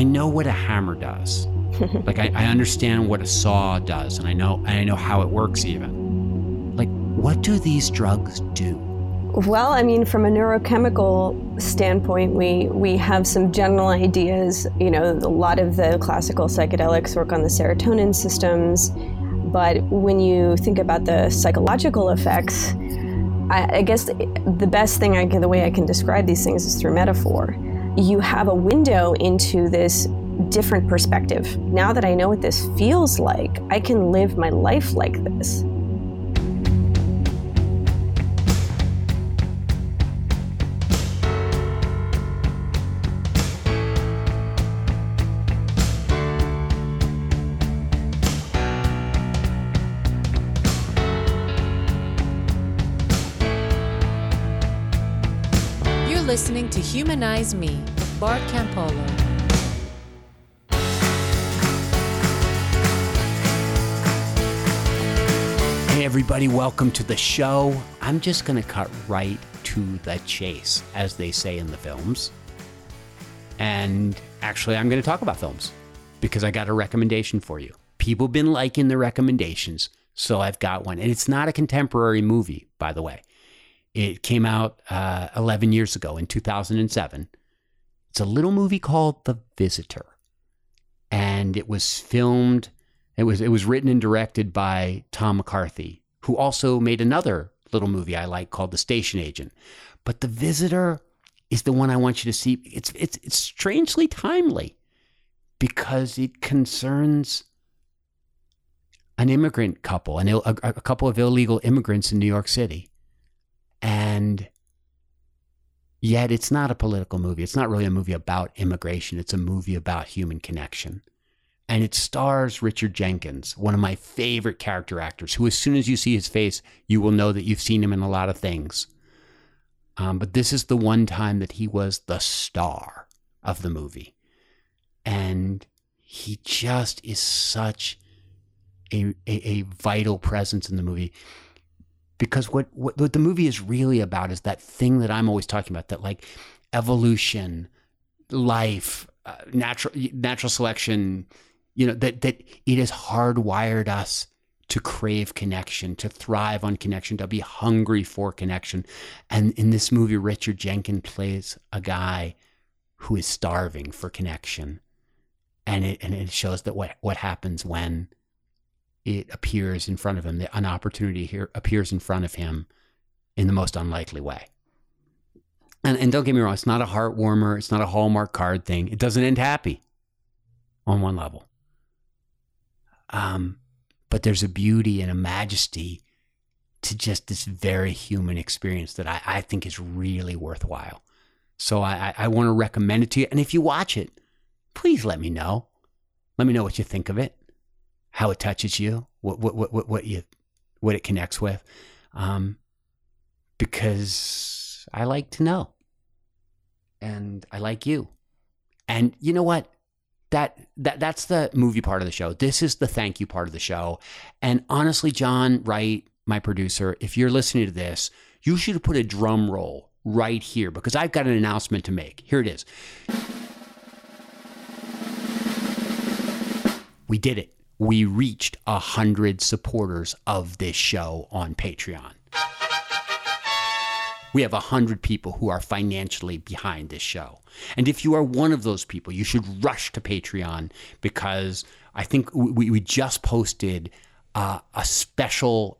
I know what a hammer does. like I, I understand what a saw does, and I know and I know how it works even. Like, what do these drugs do? Well, I mean, from a neurochemical standpoint, we, we have some general ideas. You know, a lot of the classical psychedelics work on the serotonin systems. But when you think about the psychological effects, I, I guess the best thing I can, the way I can describe these things is through metaphor. You have a window into this different perspective. Now that I know what this feels like, I can live my life like this. To Humanize Me with Bart Campolo. Hey, everybody, welcome to the show. I'm just going to cut right to the chase, as they say in the films. And actually, I'm going to talk about films because I got a recommendation for you. People have been liking the recommendations, so I've got one. And it's not a contemporary movie, by the way. It came out uh, 11 years ago in 2007. It's a little movie called The Visitor. And it was filmed, it was, it was written and directed by Tom McCarthy, who also made another little movie I like called The Station Agent. But The Visitor is the one I want you to see. It's, it's, it's strangely timely because it concerns an immigrant couple, an, a, a couple of illegal immigrants in New York City and yet, it's not a political movie. It's not really a movie about immigration. It's a movie about human connection. And it stars Richard Jenkins, one of my favorite character actors, who, as soon as you see his face, you will know that you've seen him in a lot of things. Um, but this is the one time that he was the star of the movie. And he just is such a, a, a vital presence in the movie because what, what, what the movie is really about is that thing that I'm always talking about that like evolution, life, uh, natural natural selection, you know that that it has hardwired us to crave connection, to thrive on connection, to be hungry for connection. And in this movie, Richard Jenkins plays a guy who is starving for connection. And it and it shows that what what happens when it appears in front of him, an opportunity here appears in front of him in the most unlikely way. And, and don't get me wrong, it's not a heart warmer, it's not a Hallmark card thing. It doesn't end happy on one level. Um, but there's a beauty and a majesty to just this very human experience that I, I think is really worthwhile. So I, I want to recommend it to you. And if you watch it, please let me know. Let me know what you think of it how it touches you, what what what what, you what it connects with, um, because I like to know, and I like you, and you know what. That, that that's the movie part of the show. This is the thank you part of the show. And honestly, John Wright, my producer, if you're listening to this, you should put a drum roll right here because I've got an announcement to make. Here it is. We did it we reached a hundred supporters of this show on Patreon. We have a hundred people who are financially behind this show. And if you are one of those people, you should rush to Patreon because I think we, we just posted uh, a special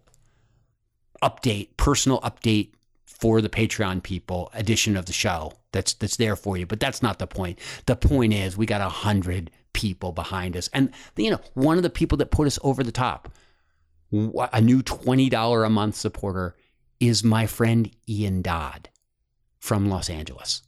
update, personal update for the Patreon people edition of the show that's that's there for you. But that's not the point. The point is we got a hundred people behind us. And, you know, one of the people that put us over the top, a new $20 a month supporter, is my friend Ian Dodd from Los Angeles,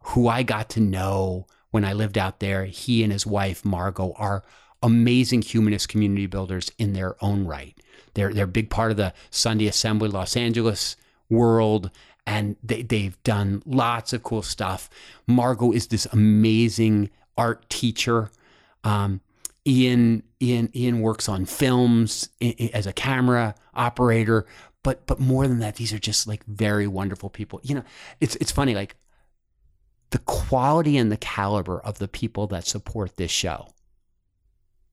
who I got to know when I lived out there. He and his wife, Margot, are amazing humanist community builders in their own right. They're, they're a big part of the Sunday Assembly Los Angeles world and they, they've done lots of cool stuff. Margot is this amazing art teacher. Um, Ian Ian Ian works on films as a camera operator, but but more than that, these are just like very wonderful people. You know, it's it's funny. Like the quality and the caliber of the people that support this show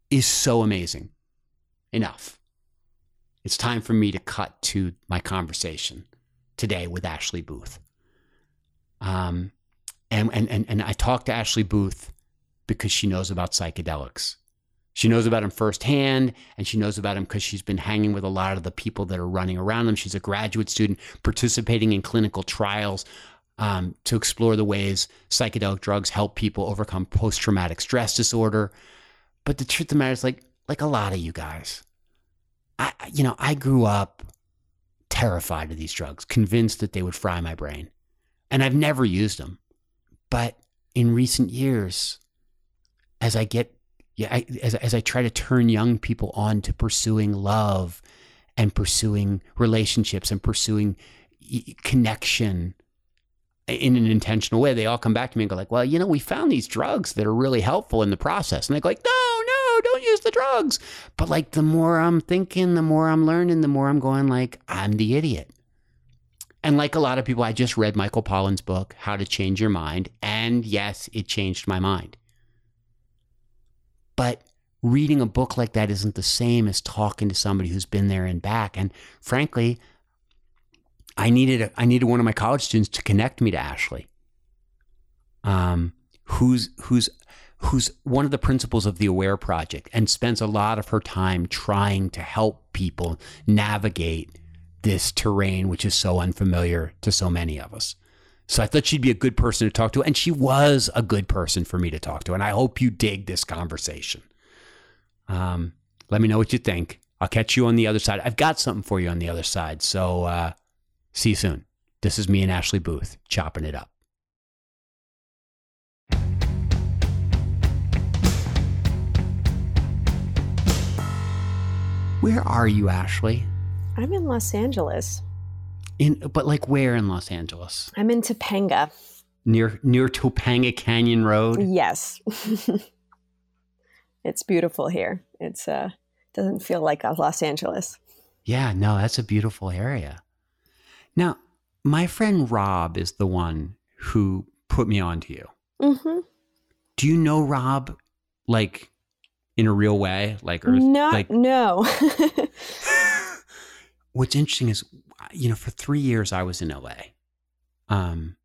is so amazing. Enough. It's time for me to cut to my conversation today with Ashley Booth. Um, and, and, and, and I talked to Ashley Booth because she knows about psychedelics. She knows about him firsthand, and she knows about him because she's been hanging with a lot of the people that are running around him. She's a graduate student participating in clinical trials um, to explore the ways psychedelic drugs help people overcome post traumatic stress disorder. But the truth of the matter is, like, like a lot of you guys, I, you know, I grew up terrified of these drugs, convinced that they would fry my brain, and I've never used them. But in recent years, as I get yeah, I, as, as I try to turn young people on to pursuing love and pursuing relationships and pursuing connection in an intentional way, they all come back to me and go like, well, you know, we found these drugs that are really helpful in the process. And they go like, no, no, don't use the drugs. But like the more I'm thinking, the more I'm learning, the more I'm going like, I'm the idiot. And like a lot of people, I just read Michael Pollan's book, How to Change Your Mind. And yes, it changed my mind. But reading a book like that isn't the same as talking to somebody who's been there and back. And frankly, I needed a, I needed one of my college students to connect me to Ashley, um, who's who's who's one of the principals of the Aware Project and spends a lot of her time trying to help people navigate this terrain, which is so unfamiliar to so many of us. So I thought she'd be a good person to talk to. And she was a good person for me to talk to. And I hope you dig this conversation. Um, let me know what you think. I'll catch you on the other side. I've got something for you on the other side. So uh, see you soon. This is me and Ashley Booth chopping it up. Where are you, Ashley? I'm in Los Angeles. In but like where in Los Angeles? I'm in Topanga. Near near Topanga Canyon Road. Yes. it's beautiful here. It's uh doesn't feel like Los Angeles. Yeah, no, that's a beautiful area. Now, my friend Rob is the one who put me on to you. Mm-hmm. Do you know Rob like in a real way? Like or Not, like no. What's interesting is you know, for three years I was in LA um,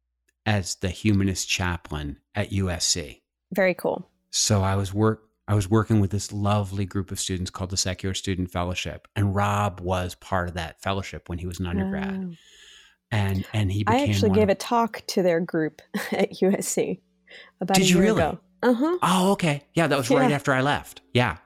as the humanist chaplain at USC. Very cool. So I was work I was working with this lovely group of students called the Secular Student Fellowship, and Rob was part of that fellowship when he was an undergrad. Oh. And and he became I actually gave of- a talk to their group at USC about Did a you year really? ago. Uh-huh. Oh, okay. Yeah, that was right Yeah. after I left. Yeah.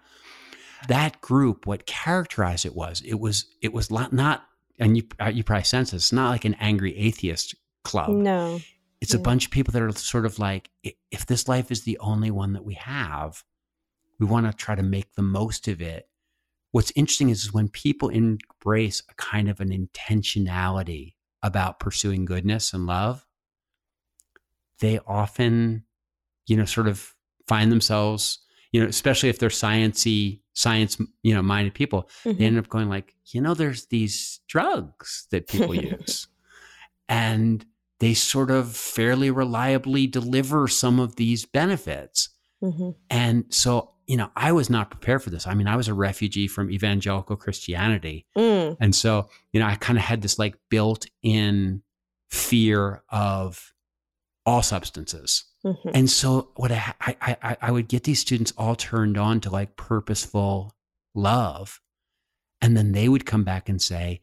That group, what characterized it was, it was, it was not, and you, uh, you probably sense this, it's not like an angry atheist club. No. It's a bunch of people that are sort of like, if this life is the only one that we have, we want to try to make the most of it. What's interesting is, when people embrace a kind of an intentionality about pursuing goodness and love, they often, you know, sort of find themselves, you know, especially if they're sciency, science, you know, minded people, Mhm. they end up going like, you know, there's these drugs that people use, and they sort of fairly reliably deliver some of these benefits. Mhm. And so, you know, I was not prepared for this. I mean, I was a refugee from evangelical Christianity. Mm. And so, you know, I kind of had this like built in fear of all substances. Mhm. And so, what I, I, I, I would get these students all turned on to like purposeful love. And then they would come back and say,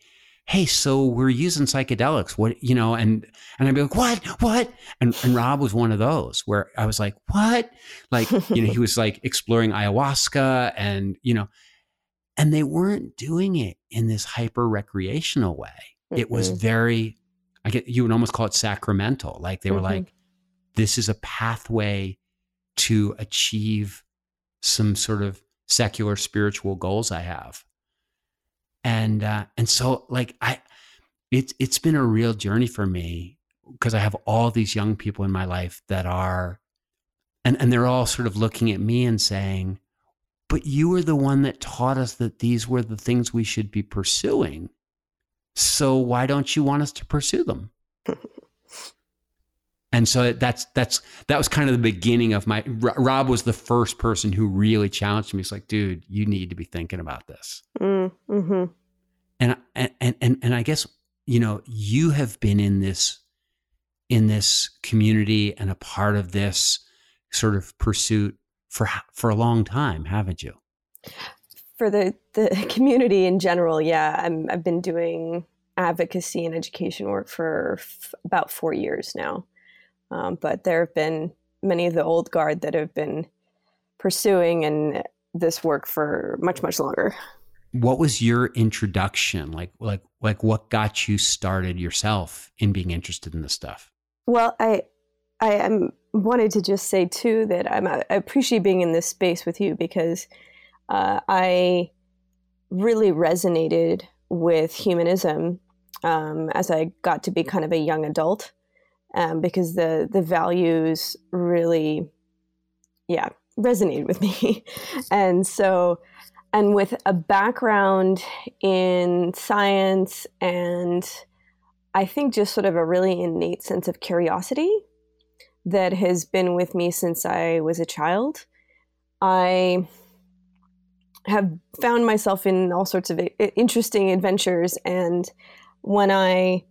Hey, so we're using psychedelics. What, you know, and, and I'd be like, what, what? And, and Rob was one of those where I was like, what? Like, you know, he was like exploring ayahuasca and, you know, and they weren't doing it in this hyper recreational way. It was Mhm. very, I get, you would almost call it sacramental. Like they were Mhm. like, this is a pathway to achieve some sort of secular spiritual goals I have. And, uh, and so like I, it's, it's been a real journey for me because I have all these young people in my life that are, and, and they're all sort of looking at me and saying, but you were the one that taught us that these were the things we should be pursuing. So why don't you want us to pursue them? And so that's that's that was kind of the beginning of my. Rob was the first person who really challenged me. He's like, "Dude, you need to be thinking about this." Mm, hmm And and and and I guess you know you have been in this in this community and a part of this sort of pursuit for for a long time, haven't you? For the the community in general, yeah, I'm, I've been doing advocacy and education work for f- about four years now. Um, but there have been many of the old guard that have been pursuing and this work for much much longer. What was your introduction like? Like like what got you started yourself in being interested in this stuff? Well, I I am wanted to just say too that I'm, I appreciate being in this space with you because uh, I really resonated with humanism um, as I got to be kind of a young adult um, because the the values really, yeah, resonated with me, and so and with a background in science and I think just sort of a really innate sense of curiosity that has been with me since I was a child. I have found myself in all sorts of interesting adventures, and when I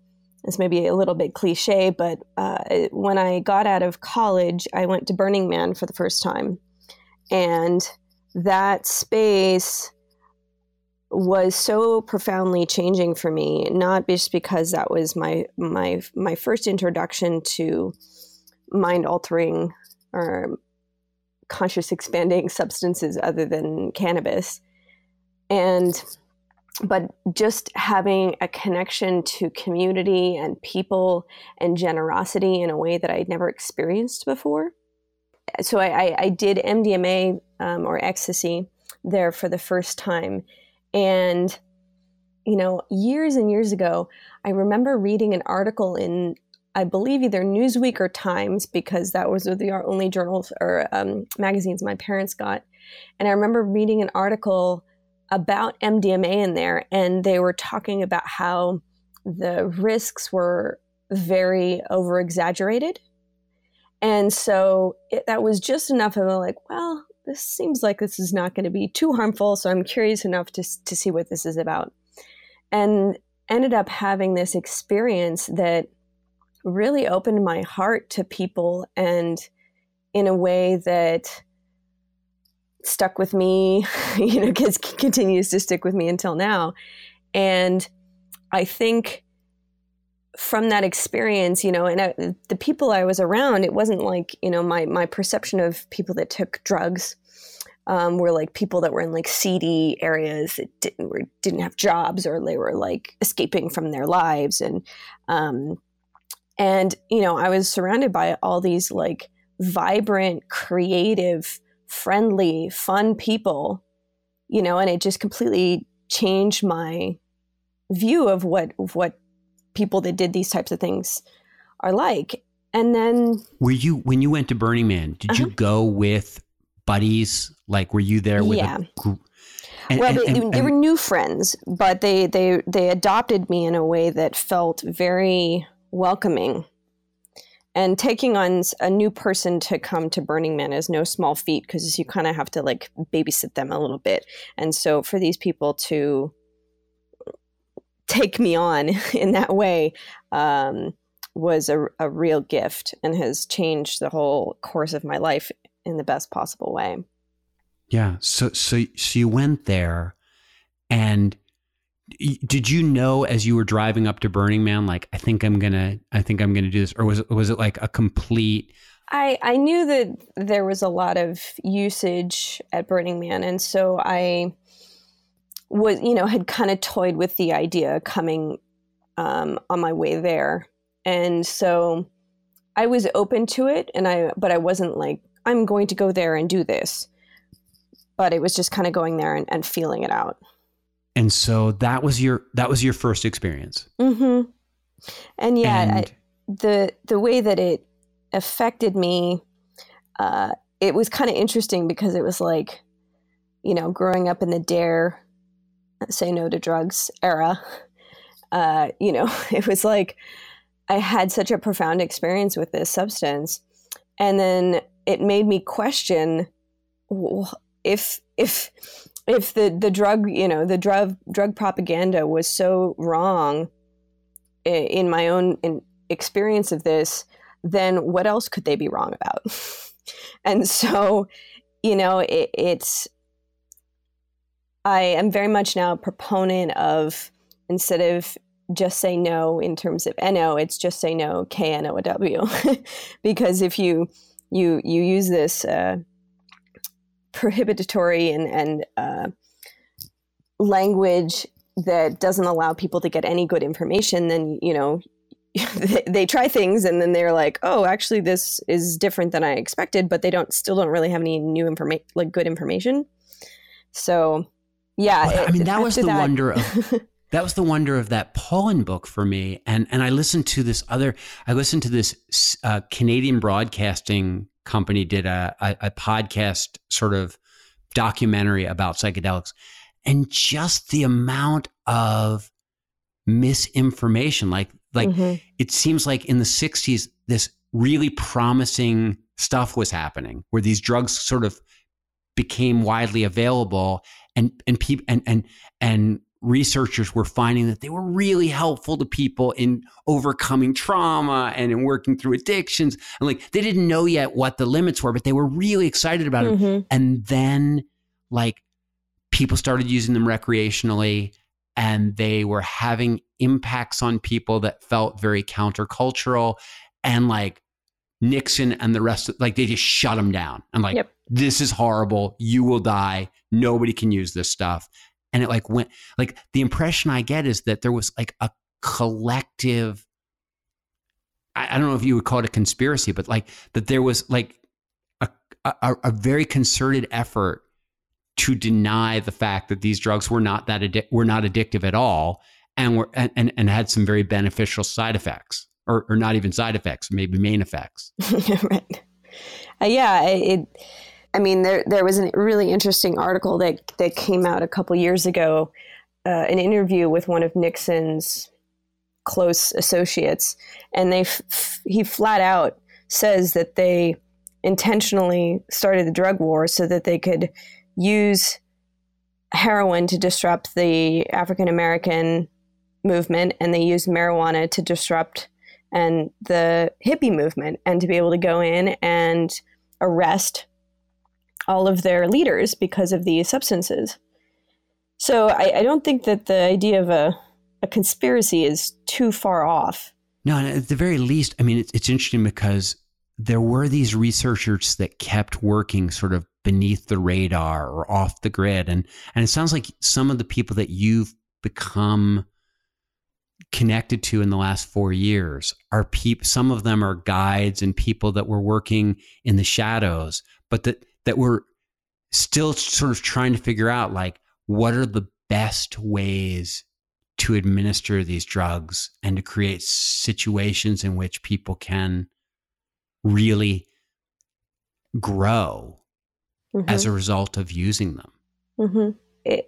this may be a little bit cliche, but uh, when I got out of college, I went to Burning Man for the first time, and that space was so profoundly changing for me not just because that was my my my first introduction to mind altering or conscious expanding substances other than cannabis. And but just having a connection to community and people and generosity in a way that I'd never experienced before. So I, I, I did MDMA um, or ecstasy there for the first time. And, you know, years and years ago, I remember reading an article in I believe either Newsweek or Times because that was the only journals or um, magazines my parents got. And I remember reading an article about MDMA in there, and they were talking about how the risks were very over exaggerated. And so it, that was just enough of a like, well, this seems like this is not going to be too harmful. So I'm curious enough to, to see what this is about. And ended up having this experience that really opened my heart to people and in a way that stuck with me, you know, kids continues to stick with me until now. And I think from that experience, you know, and I, the people I was around, it wasn't like, you know, my, my perception of people that took drugs um, were like people that were in like seedy areas that didn't, were, didn't have jobs or they were like escaping from their lives. And, um, and, you know, I was surrounded by all these like vibrant, creative, friendly, fun people, you know, and it just completely changed my view of what of what people that did these types of things are like. And then Were you when you went to Burning Man, did uh-huh. you go with buddies? Like were you there with yeah. a group? And, well, and, they, and, they, were new friends, but they, they they adopted me in a way that felt very welcoming. And taking on a new person to come to Burning Man is no small feat because you kind of have to like babysit them a little bit. And so for these people to take me on in that way um, was a, a real gift and has changed the whole course of my life in the best possible way. Yeah. So so so you went there and did you know as you were driving up to Burning Man, like I think I'm gonna, I think I'm gonna do this, or was it was it like a complete? I I knew that there was a lot of usage at Burning Man, and so I was, you know, had kind of toyed with the idea coming um, on my way there, and so I was open to it, and I, but I wasn't like I'm going to go there and do this, but it was just kind of going there and, and feeling it out and so that was your that was your first experience mm-hmm. and yeah and, I, the the way that it affected me uh, it was kind of interesting because it was like you know growing up in the dare say no to drugs era uh, you know it was like I had such a profound experience with this substance, and then it made me question if if if the the drug you know the drug drug propaganda was so wrong in my own in experience of this then what else could they be wrong about? And so you know it, it's i am very much now a proponent of instead of just say no in terms of no it's just say no k-n-o-w because if you you you use this uh, prohibitory and, and uh, language that doesn't allow people to get any good information, then you know they, they, try things and then they're like, oh, actually this is different than I expected, but they don't still don't really have any new information, like good information. So, yeah, well, I mean that was the that, wonder of. that was the wonder of that Pollan book for me. And and I listened to this other. I listened to this uh, Canadian broadcasting company did a, a, a podcast sort of documentary about psychedelics and just the amount of misinformation like like mm-hmm. it seems like in the 60s this really promising stuff was happening where these drugs sort of became widely available and and people and and and researchers were finding that they were really helpful to people in overcoming trauma and in working through addictions. And like they didn't know yet what the limits were, but they were really excited about mm-hmm. it. And then like people started using them recreationally and they were having impacts on people that felt very countercultural and like Nixon and the rest of like they just shut them down. and like, yep. this is horrible. You will die. Nobody can use this stuff and it like went like the impression I get is that there was like a collective I, I don't know if you would call it a conspiracy, but like that there was like a, a, a very concerted effort to deny the fact that these drugs were not that addi- were not addictive at all and were and, and, and had some very beneficial side effects or, or not even side effects maybe main effects. Right. Uh, yeah it I mean, there there was a really interesting article that that came out a couple years ago, uh, an interview with one of Nixon's close associates, and they f- he flat out says that they intentionally started the drug war so that they could use heroin to disrupt the African American movement, and they used marijuana to disrupt and the hippie movement, and to be able to go in and arrest all of their leaders because of these substances. So I, I don't think that the idea of a, a conspiracy is too far off. No, at the very least, I mean, it's, it's interesting because there were these researchers that kept working sort of beneath the radar or off the grid. And, and it sounds like some of the people that you've become connected to in the last four years are people, some of them are guides and people that were working in the shadows, but that that we're still sort of trying to figure out like what are the best ways to administer these drugs and to create situations in which people can really grow mm-hmm. as a result of using them. Mm-hmm.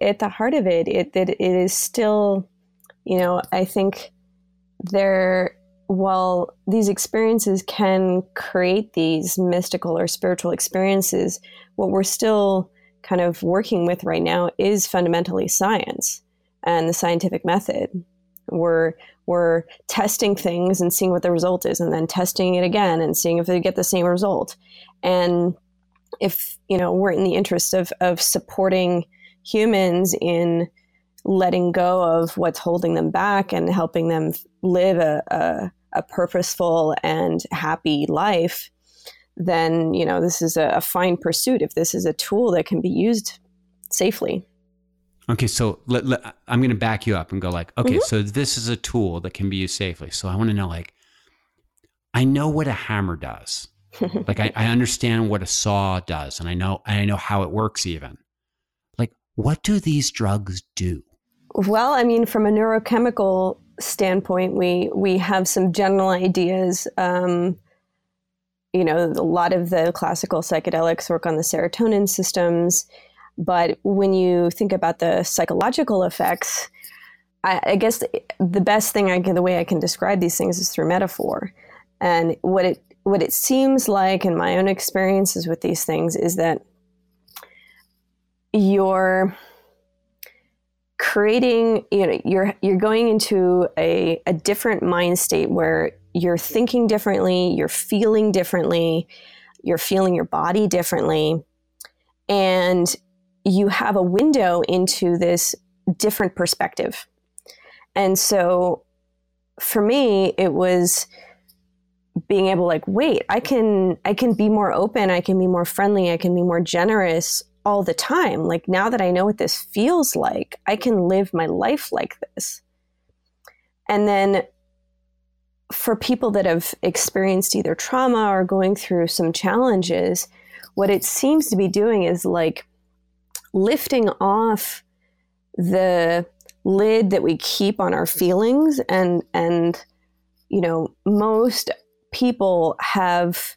At the heart of it, it, it, it is still, you know, I think there while these experiences can create these mystical or spiritual experiences, what we're still kind of working with right now is fundamentally science and the scientific method. We're we're testing things and seeing what the result is, and then testing it again and seeing if they get the same result. And if you know we're in the interest of of supporting humans in letting go of what's holding them back and helping them live a, a, a purposeful and happy life, then you know this is a, a fine pursuit. If this is a tool that can be used safely. Okay, so let, let, I'm going to back you up and go like, okay, mm-hmm. so this is a tool that can be used safely. So I want to know, like, I know what a hammer does. like, I, I understand what a saw does, and I know I know how it works. Even like, what do these drugs do? Well, I mean, from a neurochemical standpoint, we we have some general ideas. Um, you know, a lot of the classical psychedelics work on the serotonin systems, but when you think about the psychological effects, I, I guess the, the best thing I can, the way I can describe these things is through metaphor. And what it what it seems like in my own experiences with these things is that you're creating you know you're you're going into a, a different mind state where you're thinking differently you're feeling differently you're feeling your body differently and you have a window into this different perspective. And so for me it was being able like wait i can i can be more open i can be more friendly i can be more generous all the time. Like now that I know what this feels like, I can live my life like this. And then for people that have experienced either trauma or going through some challenges, what it seems to be doing is like lifting off the lid that we keep on our feelings and and you know most people have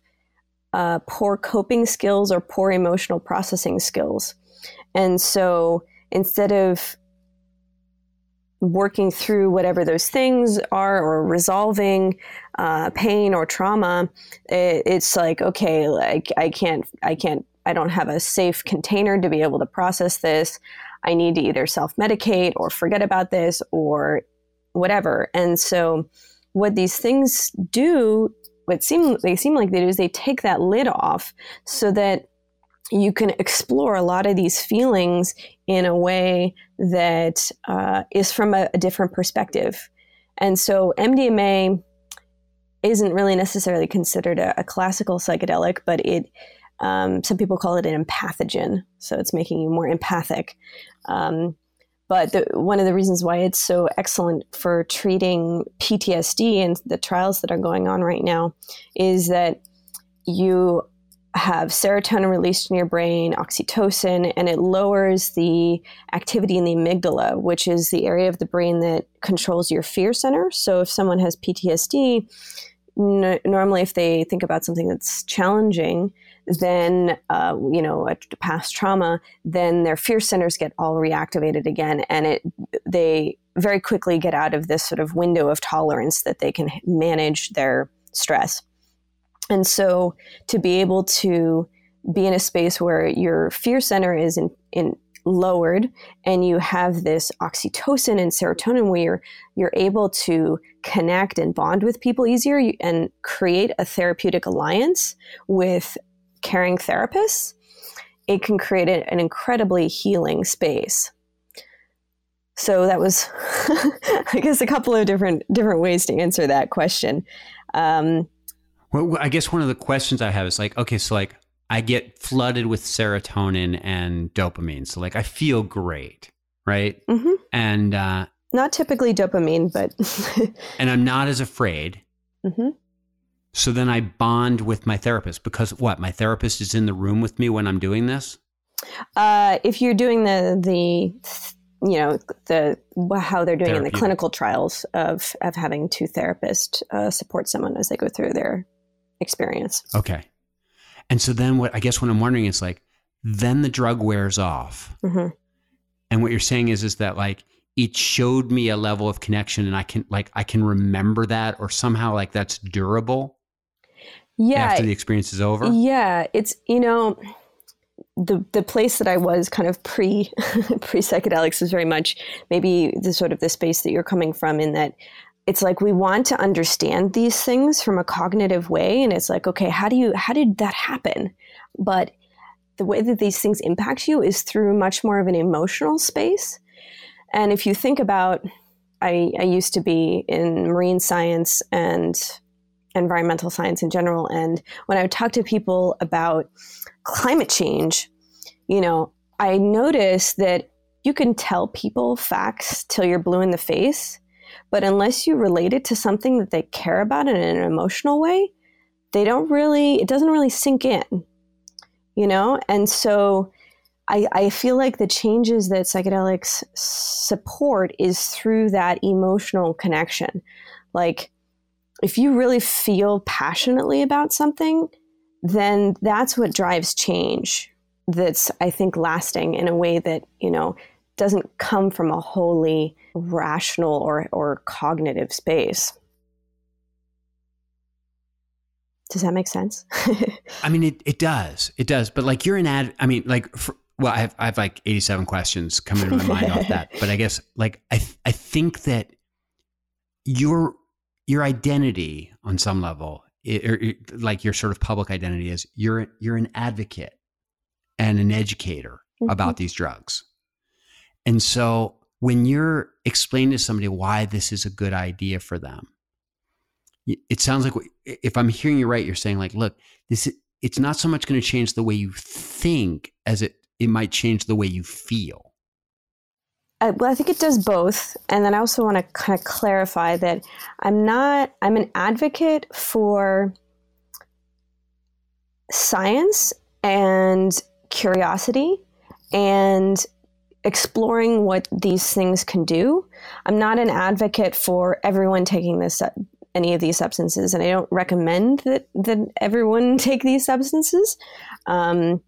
uh, poor coping skills or poor emotional processing skills. And so instead of working through whatever those things are or resolving uh, pain or trauma, it, it's like, okay, like I can't, I can't, I don't have a safe container to be able to process this. I need to either self medicate or forget about this or whatever. And so, what these things do what seem they seem like they do is they take that lid off so that you can explore a lot of these feelings in a way that uh, is from a, a different perspective. And so MDMA isn't really necessarily considered a, a classical psychedelic, but it um, some people call it an empathogen. So it's making you more empathic. Um, but the, one of the reasons why it's so excellent for treating PTSD and the trials that are going on right now is that you have serotonin released in your brain, oxytocin, and it lowers the activity in the amygdala, which is the area of the brain that controls your fear center. So if someone has PTSD, n- normally if they think about something that's challenging, then uh, you know a past trauma, then their fear centers get all reactivated again, and it they very quickly get out of this sort of window of tolerance that they can manage their stress. And so to be able to be in a space where your fear center is in, in lowered and you have this oxytocin and serotonin where you're, you're able to connect and bond with people easier and create a therapeutic alliance with caring therapists, it can create an incredibly healing space. So that was, I guess, a couple of different different ways to answer that question. Um, well, I guess one of the questions I have is like, okay, so like I get flooded with serotonin and dopamine, so like I feel great, right? Mm-hmm. And uh, not typically dopamine, but and I'm not as afraid. Mm-hmm. So then I bond with my therapist because what? My therapist is in the room with me when I'm doing this? Uh, if you're doing the, the, you know, the, how they're doing in the clinical trials of, of having two therapists uh, support someone as they go through their experience. Okay. And so then what I guess what I'm wondering is like, then the drug wears off. Mm-hmm. And what you're saying is, is that like, it showed me a level of connection and I can like I can remember that or somehow like that's durable yeah. After the experience is over? Yeah. It's you know the the place that I was kind of pre pre psychedelics is very much maybe the sort of the space that you're coming from in that it's like we want to understand these things from a cognitive way. And it's like okay how do you how did that happen? But the way that these things impact you is through much more of an emotional space. And if you think about I, I used to be in marine science and environmental science in general. And when I would talk to people about climate change, you know, I noticed that you can tell people facts till you're blue in the face, but unless you relate it to something that they care about in an emotional way, they don't really, it doesn't really sink in, you know? And so I, I feel like the changes that psychedelics support is through that emotional connection. Like, if you really feel passionately about something, then that's what drives change that's, I think, lasting in a way that, you know, doesn't come from a wholly rational or, or cognitive space. Does that make sense? I mean, it, it does. It does. But like you're an ad, I mean, like, for, well, I have, I have like 87 questions coming to my mind off that. But I guess like, I, I think that your, your identity on some level, it, or it, like your sort of public identity is you're, you're an advocate and an educator mm-hmm. about these drugs. And so when you're explaining to somebody why this is a good idea for them, it sounds like if I'm hearing you right, you're saying like, look, this it's not so much going to change the way you think as it it might change the way you feel. Uh, well, I think it does both, and then I also want to kind of clarify that I'm not. I'm an advocate for science and curiosity and exploring what these things can do. I'm not an advocate for everyone taking this any of these substances, and I don't recommend that that everyone take these substances um,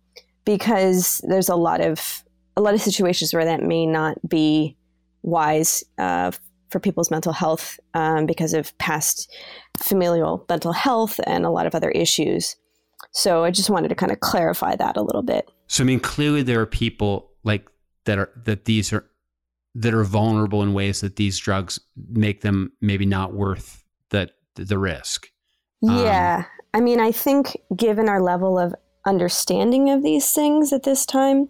because there's a lot of a lot of situations where that may not be wise uh, for people's mental health um, because of past familial mental health and a lot of other issues. So I just wanted to kind of clarify that a little bit. So I mean, clearly there are people like that are that these are that are vulnerable in ways that these drugs make them maybe not worth the the risk. Yeah. Um, I mean, I think given our level of understanding of these things at this time,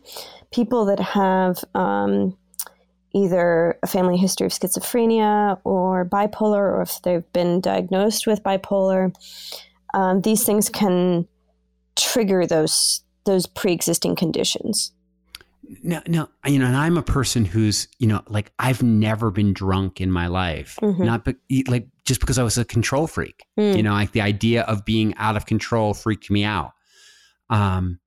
people that have um, either a family history of schizophrenia or bipolar, or if they've been diagnosed with bipolar, um, these things can trigger those those pre-existing conditions. No, no, you know, and I'm a person who's, you know, like I've never been drunk in my life. Mm-hmm. Not be, like just because I was a control freak. Mm. You know, like the idea of being out of control freaked me out. Um,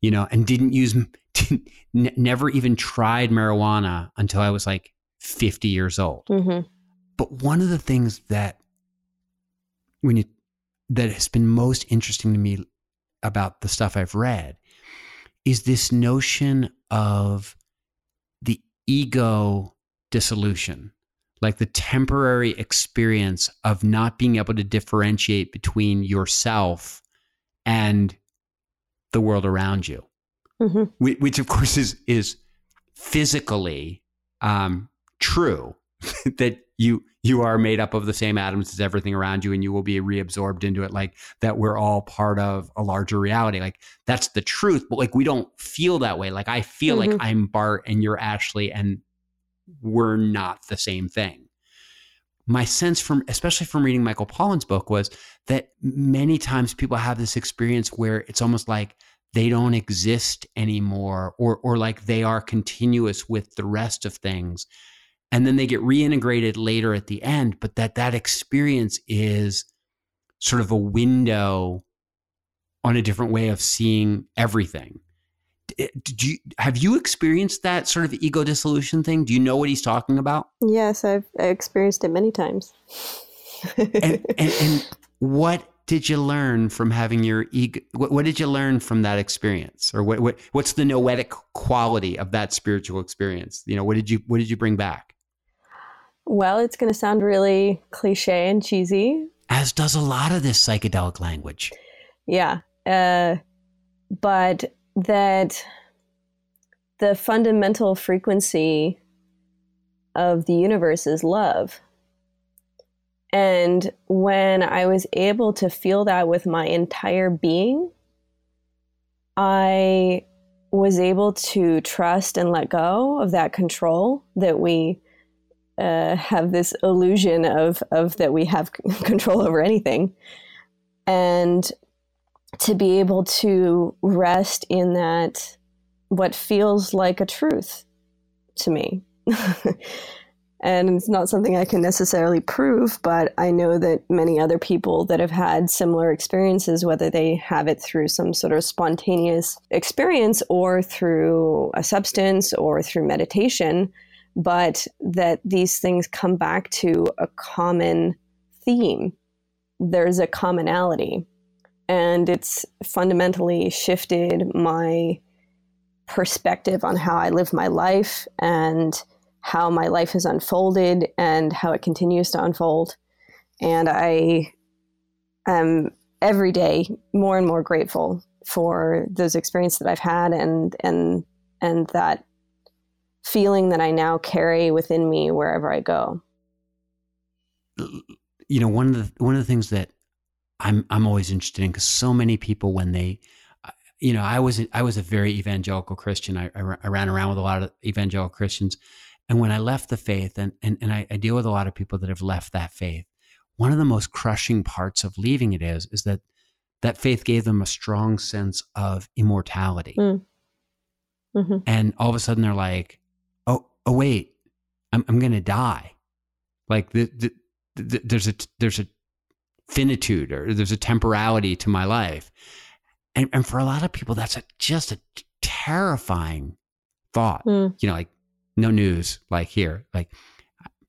you know, and didn't use, didn't, n- never even tried marijuana until I was like 50 years old. Mm-hmm. But one of the things that when you that has been most interesting to me about the stuff I've read is this notion of the ego dissolution, like the temporary experience of not being able to differentiate between yourself and the world around you, mm-hmm. which of course is is physically um, true that you you are made up of the same atoms as everything around you and you will be reabsorbed into it like that we're all part of a larger reality like that's the truth but like we don't feel that way like i feel mm-hmm. like i'm bart and you're ashley and we're not the same thing my sense from especially from reading michael pollan's book was that many times people have this experience where it's almost like they don't exist anymore or or like they are continuous with the rest of things. And then they get reintegrated later at the end but that that experience is sort of a window on a different way of seeing everything did you have you experienced that sort of ego dissolution thing do you know what he's talking about yes i've experienced it many times and, and, and, what did you learn from having your ego what, what, did you learn from that experience or what, what what's the noetic quality of that spiritual experience you know what did you what did you bring back well, it's going to sound really cliche and cheesy. As does a lot of this psychedelic language. Yeah. Uh, but that the fundamental frequency of the universe is love. And when I was able to feel that with my entire being, I was able to trust and let go of that control that we uh, have this illusion of of that we have control over anything, and to be able to rest in that what feels like a truth to me. and it's not something I can necessarily prove, but I know that many other people that have had similar experiences, whether they have it through some sort of spontaneous experience or through a substance or through meditation, but that these things come back to a common theme. There's a commonality, and it's fundamentally shifted my perspective on how I live my life and how my life has unfolded and how it continues to unfold. And I am every day more and more grateful for those experiences that I've had and and and that feeling that I now carry within me wherever I go. You know, one of the one of the things that I'm I'm always interested in because so many people when they you know, I was I was a very evangelical Christian. I, I, I, ran around with a lot of evangelical Christians, and when I left the faith, and and, and I, I, deal with a lot of people that have left that faith. One of the most crushing parts of leaving it is is that that faith gave them a strong sense of immortality, mm. mm-hmm. and all of a sudden they're like, "Oh, oh, wait, I'm I'm going to die." Like the, the, the, there's a there's a finitude or there's a temporality to my life and, and for a lot of people, that's a, just a terrifying thought. Mm. You know, like no news, like here, like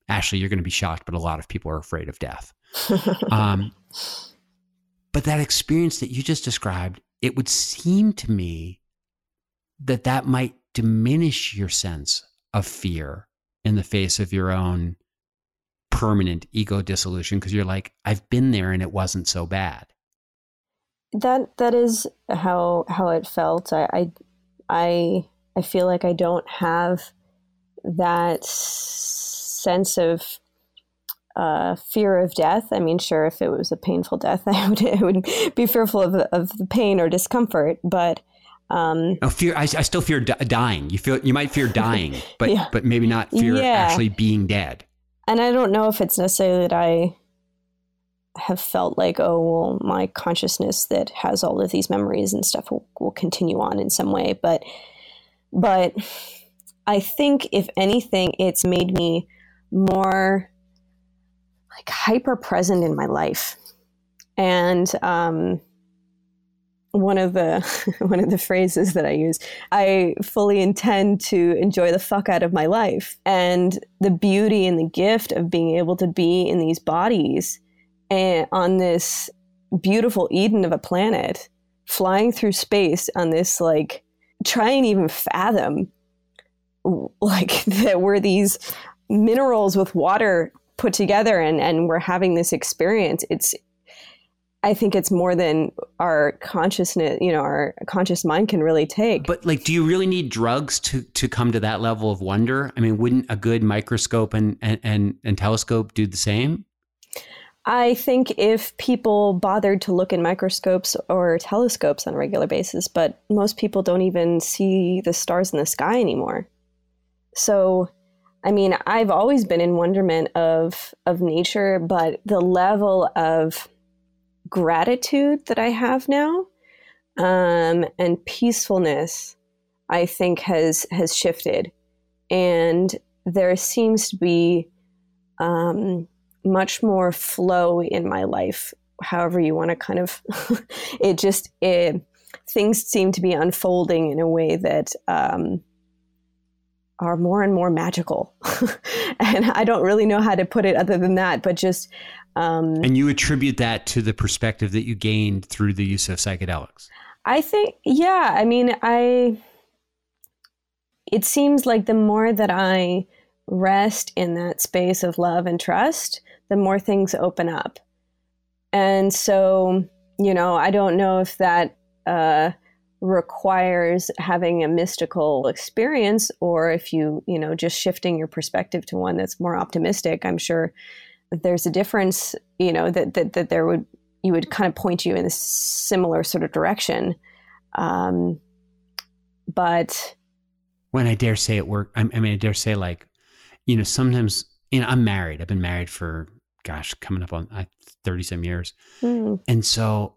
Ashley, you're going to be shocked, but a lot of people are afraid of death. um, but that experience that you just described, it would seem to me that that might diminish your sense of fear in the face of your own permanent ego dissolution because you're like, I've been there and it wasn't so bad that that is how how it felt. I I I, I feel like I don't have that sense of uh, fear of death. I mean, sure, if it was a painful death, I would, I would be fearful of, of the pain or discomfort. But um, oh, fear! I, I still fear dying. You feel you might fear dying, but yeah. but maybe not fear yeah. actually being dead. And I don't know if it's necessarily that I have felt like, oh, well, my consciousness that has all of these memories and stuff will, will continue on in some way. But, but I think if anything, it's made me more like hyper present in my life. And, um, one of the one of the phrases that I use. I fully intend to enjoy the fuck out of my life and the beauty and the gift of being able to be in these bodies and on this beautiful Eden of a planet, flying through space on this like try and even fathom like that we're these minerals with water put together and and we're having this experience it's I think it's more than our consciousness, you know, our conscious mind can really take. But like, do you really need drugs to to come to that level of wonder? I mean, wouldn't a good microscope and and and, and telescope do the same? I think if people bothered to look in microscopes or telescopes on a regular basis, but most people don't even see the stars in the sky anymore. So, I mean, I've always been in wonderment of of nature, but the level of gratitude that I have now um, and peacefulness, I think has has shifted, and there seems to be um, much more flow in my life however you want to kind of it just it, things seem to be unfolding in a way that um, are more and more magical. And i don't really know how to put it other than that but just um, and you attribute that to the perspective that you gained through the use of psychedelics i think yeah i mean i it seems like the more that i rest in that space of love and trust the more things open up. And so, you know, I don't know if that uh, requires having a mystical experience or if you, you know, just shifting your perspective to one that's more optimistic. I'm sure there's a difference, you know, that, that, that there would, you would kind of point you in a similar sort of direction. Um, but when I dare say it work, I mean, I dare say like, you know, sometimes, you know, I'm married. I've been married for gosh, coming up on uh, 30 some years. Mm. And so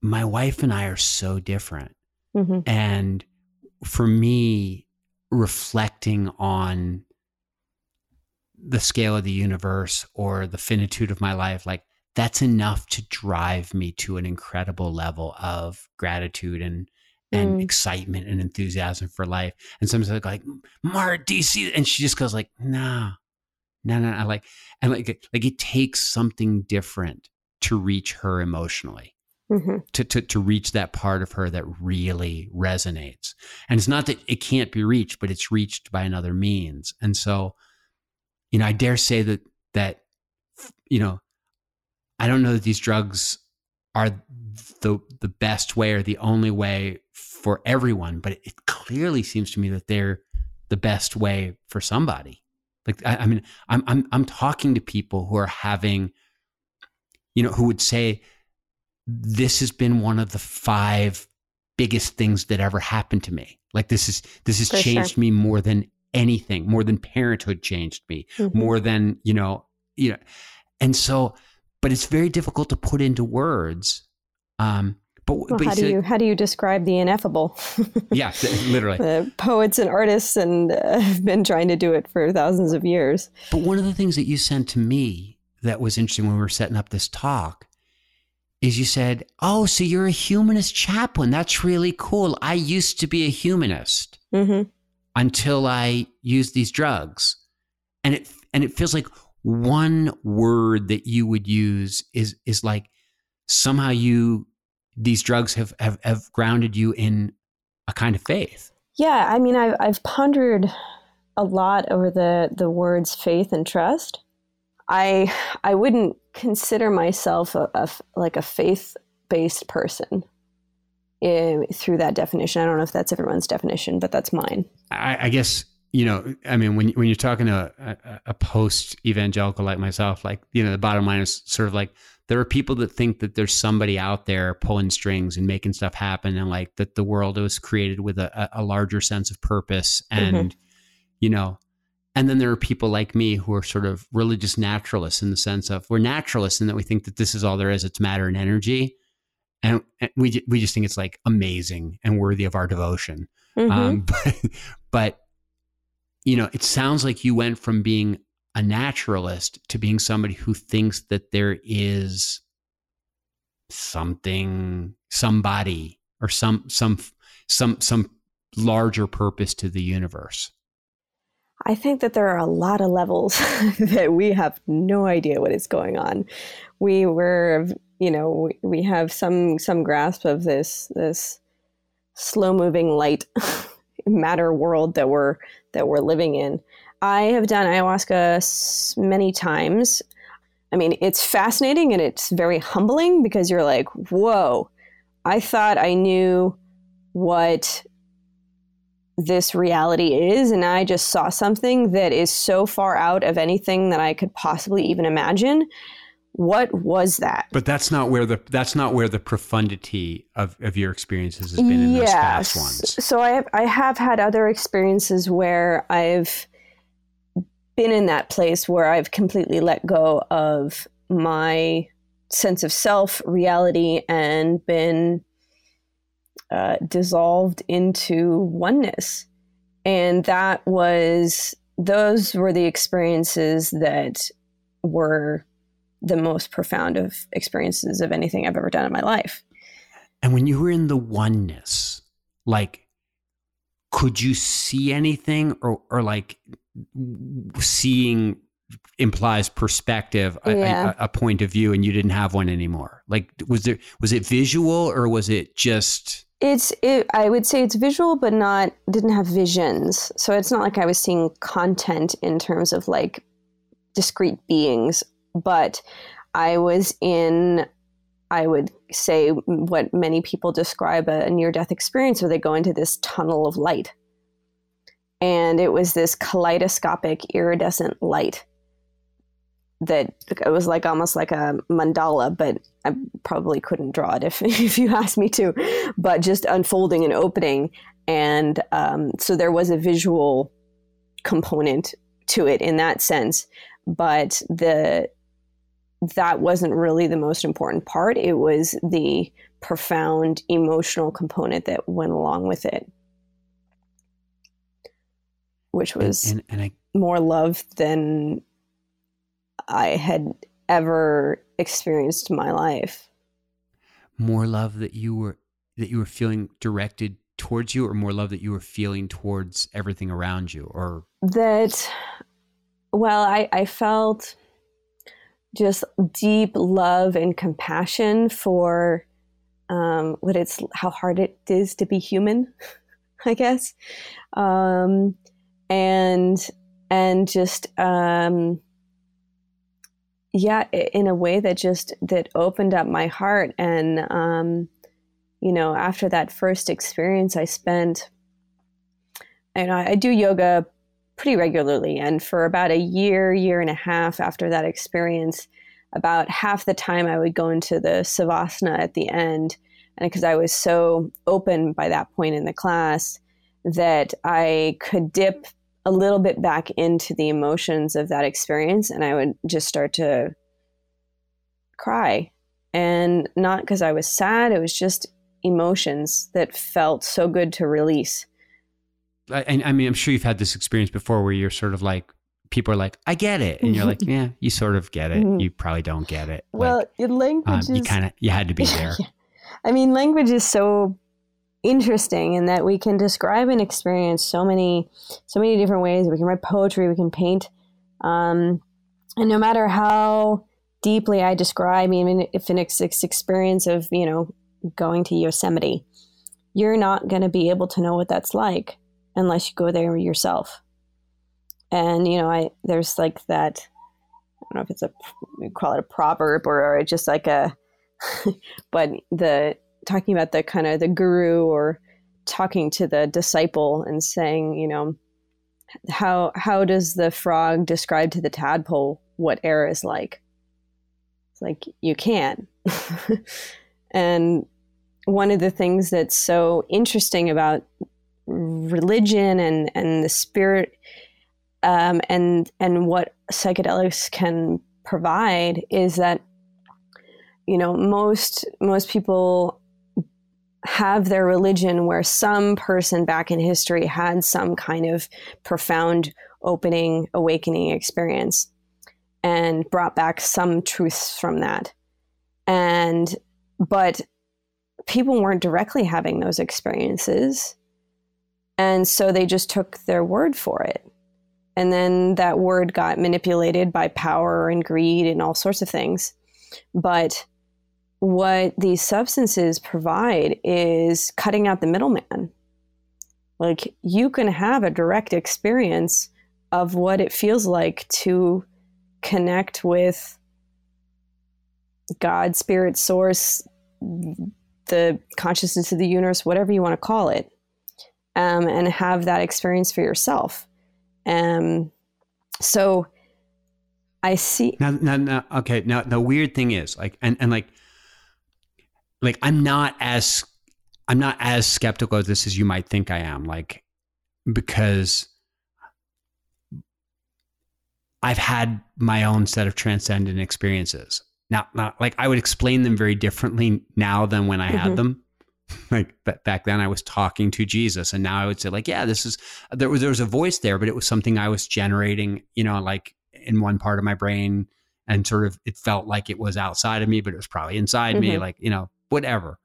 my wife and I are so different. Mm-hmm. And for me, reflecting on the scale of the universe or the finitude of my life, like that's enough to drive me to an incredible level of gratitude and and mm. excitement and enthusiasm for life. And sometimes like, Mart, do you see? And she just goes like, no, no, no, no. Like, and like, like it takes something different to reach her emotionally. mm-hmm. to, to, to reach that part of her that really resonates. And it's not that it can't be reached, but it's reached by another means. And so, you know, I dare say that, that, you know, I don't know that these drugs are the, the best way or the only way for everyone, but it clearly seems to me that they're the best way for somebody. Like, I, I mean, I'm, I'm, I'm talking to people who are having, you know, who would say, this has been one of the five biggest things that ever happened to me. Like this is this has For changed sure. me more than anything, more than parenthood changed me, mm-hmm. more than, you know, you know. And so, but it's very difficult to put into words. Um, but, well, but how do you how do you describe the ineffable? yeah, literally. the poets and artists and uh, have been trying to do it for thousands of years. But one of the things that you sent to me that was interesting when we were setting up this talk is you said, "Oh, so you're a humanist chaplain? That's really cool. I used to be a humanist mm-hmm. Until I use these drugs." And it and it feels like one word that you would use is is like somehow you these drugs have have, have grounded you in a kind of faith. Yeah, I mean, I've I've pondered a lot over the the words faith and trust. I I wouldn't consider myself a, a like a faith based person in, through that definition. I don't know if that's everyone's definition, but that's mine. I, I guess you know. I mean, when when you're talking to a, a post evangelical like myself, like you know, the bottom line is sort of like there are people that think that there's somebody out there pulling strings and making stuff happen and like that the world was created with a, a larger sense of purpose and mm-hmm. you know and then there are people like me who are sort of religious naturalists in the sense of we're naturalists in that we think that this is all there is. It's matter and energy. And we, we just think it's like amazing and worthy of our devotion. Mm-hmm. Um, but, but, you know, it sounds like you went from being a naturalist to being somebody who thinks that there is something, somebody, or some, some, some, some larger purpose to the universe. I think that there are a lot of levels that we have no idea what is going on. We were, you know, we, we have some some grasp of this this slow moving light matter world that we're that we're living in. I have done ayahuasca many times. I mean, it's fascinating and it's very humbling because you're like, whoa, I thought I knew what this reality is and i just saw something that is so far out of anything that i could possibly even imagine what was that? But that's not where the that's not where the profundity of, of your experiences has been in those past ones. So i have i have had other experiences where i've been in that place where i've completely let go of my sense of self reality and been uh, dissolved into oneness. And that was, those were the experiences that were the most profound of experiences of anything I've ever done in my life. And when you were in the oneness, like, could you see anything or, or like seeing implies perspective, yeah. a, a, point of view, and you didn't have one anymore? Like, was there, was it visual or was it just it's it, I would say it's visual, but not didn't have visions. So it's not like I was seeing content in terms of like discrete beings, but I was in I would say what many people describe a near death experience where they go into this tunnel of light. And it was this kaleidoscopic iridescent light that it was like almost like a mandala, but I probably couldn't draw it if, if you asked me to, but just unfolding and opening. And um, so there was a visual component to it in that sense, but the that wasn't really the most important part. It was the profound emotional component that went along with it, which was and, and, and I, more love than I had ever experienced in my life. More love that you were that you were feeling directed towards you or more love that you were feeling towards everything around you or that well I, I felt just deep love and compassion for um, what it's how hard it is to be human, I guess, um, and and just um, yeah, in a way that just that opened up my heart. And um, you know after that first experience, I spent and I, I do yoga pretty regularly, and for about a year, year and a half after that experience about half the time I would go into the savasana at the end. And because I was so open by that point in the class that I could dip a little bit back into the emotions of that experience and I would just start to cry. And not because I was sad, it was just emotions that felt so good to release. I, I mean, I'm sure you've had this experience before where you're sort of like people are like, I get it. And you're like, yeah, you sort of get it. Mm-hmm. You probably don't get it. Well, like, in language um, You kind of, you had to be there. I mean, language is so interesting in that we can describe an experience so many, so many different ways. We can write poetry, we can paint. Um, and no matter how deeply I describe, even if an experience of, you know, going to Yosemite, you're not going to be able to know what that's like unless you go there yourself. And you know i there's like that i don't know if it's a we call it a proverb or, or just like a but the talking about the kind of the guru or talking to the disciple and saying you know how how does the frog describe to the tadpole what air is like? It's like you can. And one of the things that's so interesting about religion and and the spirit um, and and what psychedelics can provide is that you know most most people have their religion where some person back in history had some kind of profound opening awakening experience and brought back some truths from that. And but people weren't directly having those experiences and so they just took their word for it and then that word got manipulated by power and greed and all sorts of things. But what these substances provide is cutting out the middleman. Like you can have a direct experience of what it feels like to connect with God, spirit, source, the consciousness of the universe, whatever you want to call it, um, and have that experience for yourself. Um, so I see. Now, now, now, okay. Now, the weird thing is, like, and, and like, like, I'm not as, I'm not as skeptical of this as you might think I am. Like, because I've had my own set of transcendent experiences. Now, not like I would explain them very differently now than when I mm-hmm. had them like back then I was talking to Jesus and now I would say like yeah this is there was there was a voice there but it was something I was generating you know like in one part of my brain and sort of it felt like it was outside of me but it was probably inside mm-hmm. me like you know whatever